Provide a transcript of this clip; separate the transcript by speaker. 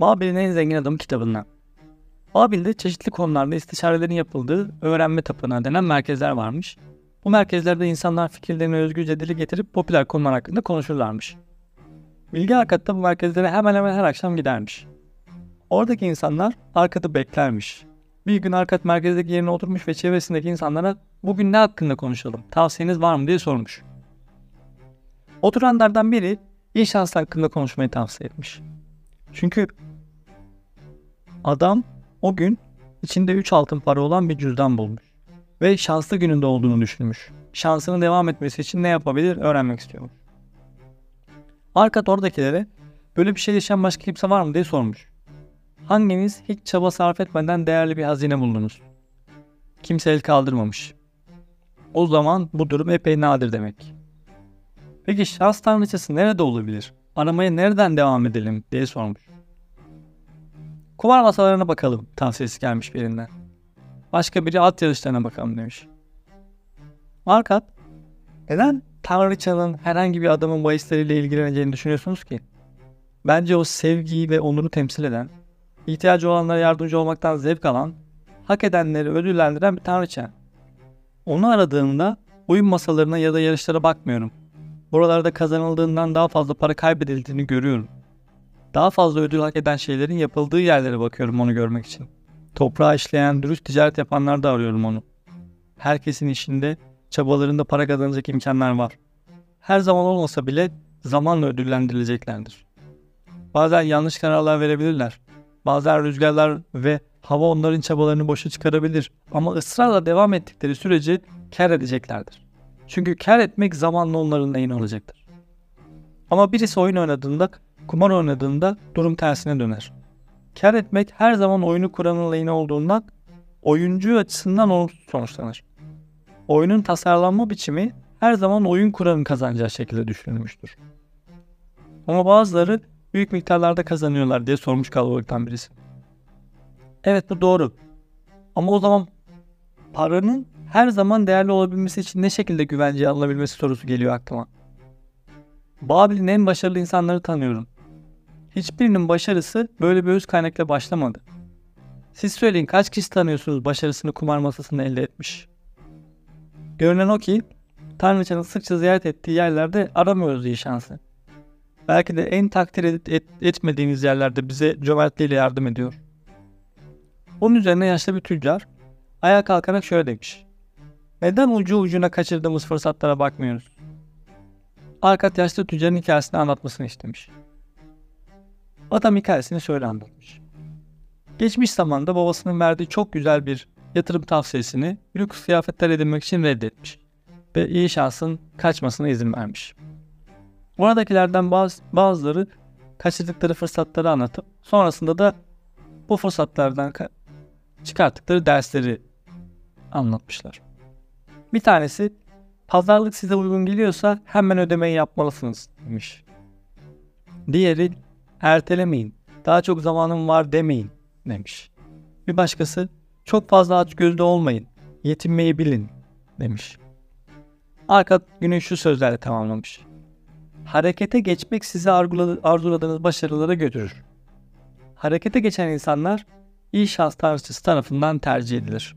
Speaker 1: Babil'in en zengin adamı kitabından. Babil'de çeşitli konularda istişarelerin yapıldığı öğrenme tapınağı denen merkezler varmış. Bu merkezlerde insanlar fikirlerini özgürce dile getirip popüler konular hakkında konuşurlarmış. Bilgi Arkat da bu merkezlere hemen hemen her akşam gidermiş. Oradaki insanlar Arkat'ı beklermiş. Bir gün Arkat merkezdeki yerine oturmuş ve çevresindeki insanlara bugün ne hakkında konuşalım, tavsiyeniz var mı diye sormuş. Oturanlardan biri iyi şans hakkında konuşmayı tavsiye etmiş. Çünkü adam o gün içinde 3 altın para olan bir cüzdan bulmuş. Ve şanslı gününde olduğunu düşünmüş. Şansının devam etmesi için ne yapabilir öğrenmek istiyormuş. Arkat oradakilere böyle bir şey yaşayan başka kimse var mı diye sormuş. Hanginiz hiç çaba sarf etmeden değerli bir hazine buldunuz? Kimse el kaldırmamış. O zaman bu durum epey nadir demek. Peki şans tanrıçası nerede olabilir? Aramaya nereden devam edelim diye sormuş. Kumar masalarına bakalım tavsiyesi gelmiş birinden. Başka biri at yarışlarına bakalım demiş. Arkat, neden Tanrıçanın herhangi bir adamın bahisleriyle ilgileneceğini düşünüyorsunuz ki? Bence o sevgiyi ve onuru temsil eden, ihtiyacı olanlara yardımcı olmaktan zevk alan, hak edenleri ödüllendiren bir tanrıça. Onu aradığımda oyun masalarına ya da yarışlara bakmıyorum. Buralarda kazanıldığından daha fazla para kaybedildiğini görüyorum. Daha fazla ödül hak eden şeylerin yapıldığı yerlere bakıyorum onu görmek için. Toprağı işleyen, dürüst ticaret yapanlar da arıyorum onu. Herkesin işinde, çabalarında para kazanacak imkanlar var. Her zaman olmasa bile zamanla ödüllendirileceklerdir. Bazen yanlış kararlar verebilirler. Bazen rüzgarlar ve hava onların çabalarını boşa çıkarabilir. Ama ısrarla devam ettikleri sürece kar edeceklerdir. Çünkü kar etmek zamanla onların lehine olacaktır. Ama birisi oyun oynadığında, kumar oynadığında durum tersine döner. Kar etmek her zaman oyunu kuranın lehine olduğundan oyuncu açısından olumsuz sonuçlanır. Oyunun tasarlanma biçimi her zaman oyun kuranın kazanacağı şekilde düşünülmüştür. Ama bazıları büyük miktarlarda kazanıyorlar diye sormuş kalabalıktan birisi. Evet bu doğru. Ama o zaman paranın her zaman değerli olabilmesi için ne şekilde güvenceye alınabilmesi sorusu geliyor aklıma. Babil'in en başarılı insanları tanıyorum. Hiçbirinin başarısı böyle bir öz kaynakla başlamadı. Siz söyleyin kaç kişi tanıyorsunuz başarısını kumar masasında elde etmiş? Görünen o ki Tanrıçanın sıkça ziyaret ettiği yerlerde aramıyoruz iyi şansı. Belki de en takdir et, et, etmediğimiz yerlerde bize cömertliğiyle yardım ediyor. Bunun üzerine yaşlı bir tüccar ayağa kalkarak şöyle demiş. Neden ucu ucuna kaçırdığımız fırsatlara bakmıyoruz? Arkat yaşlı tüccarın hikayesini anlatmasını istemiş. Adam hikayesini şöyle anlatmış. Geçmiş zamanda babasının verdiği çok güzel bir yatırım tavsiyesini lüks kıyafetler edinmek için reddetmiş ve iyi şansın kaçmasına izin vermiş. Oradakilerden bazı, bazıları kaçırdıkları fırsatları anlatıp sonrasında da bu fırsatlardan çıkarttıkları dersleri anlatmışlar. Bir tanesi pazarlık size uygun geliyorsa hemen ödemeyi yapmalısınız demiş. Diğeri ertelemeyin daha çok zamanım var demeyin demiş. Bir başkası çok fazla aç gözlü olmayın yetinmeyi bilin demiş. Arka günü şu sözlerle tamamlamış. Harekete geçmek sizi arzuladığınız başarılara götürür. Harekete geçen insanlar iyi şans tanrıçısı tarafından tercih edilir.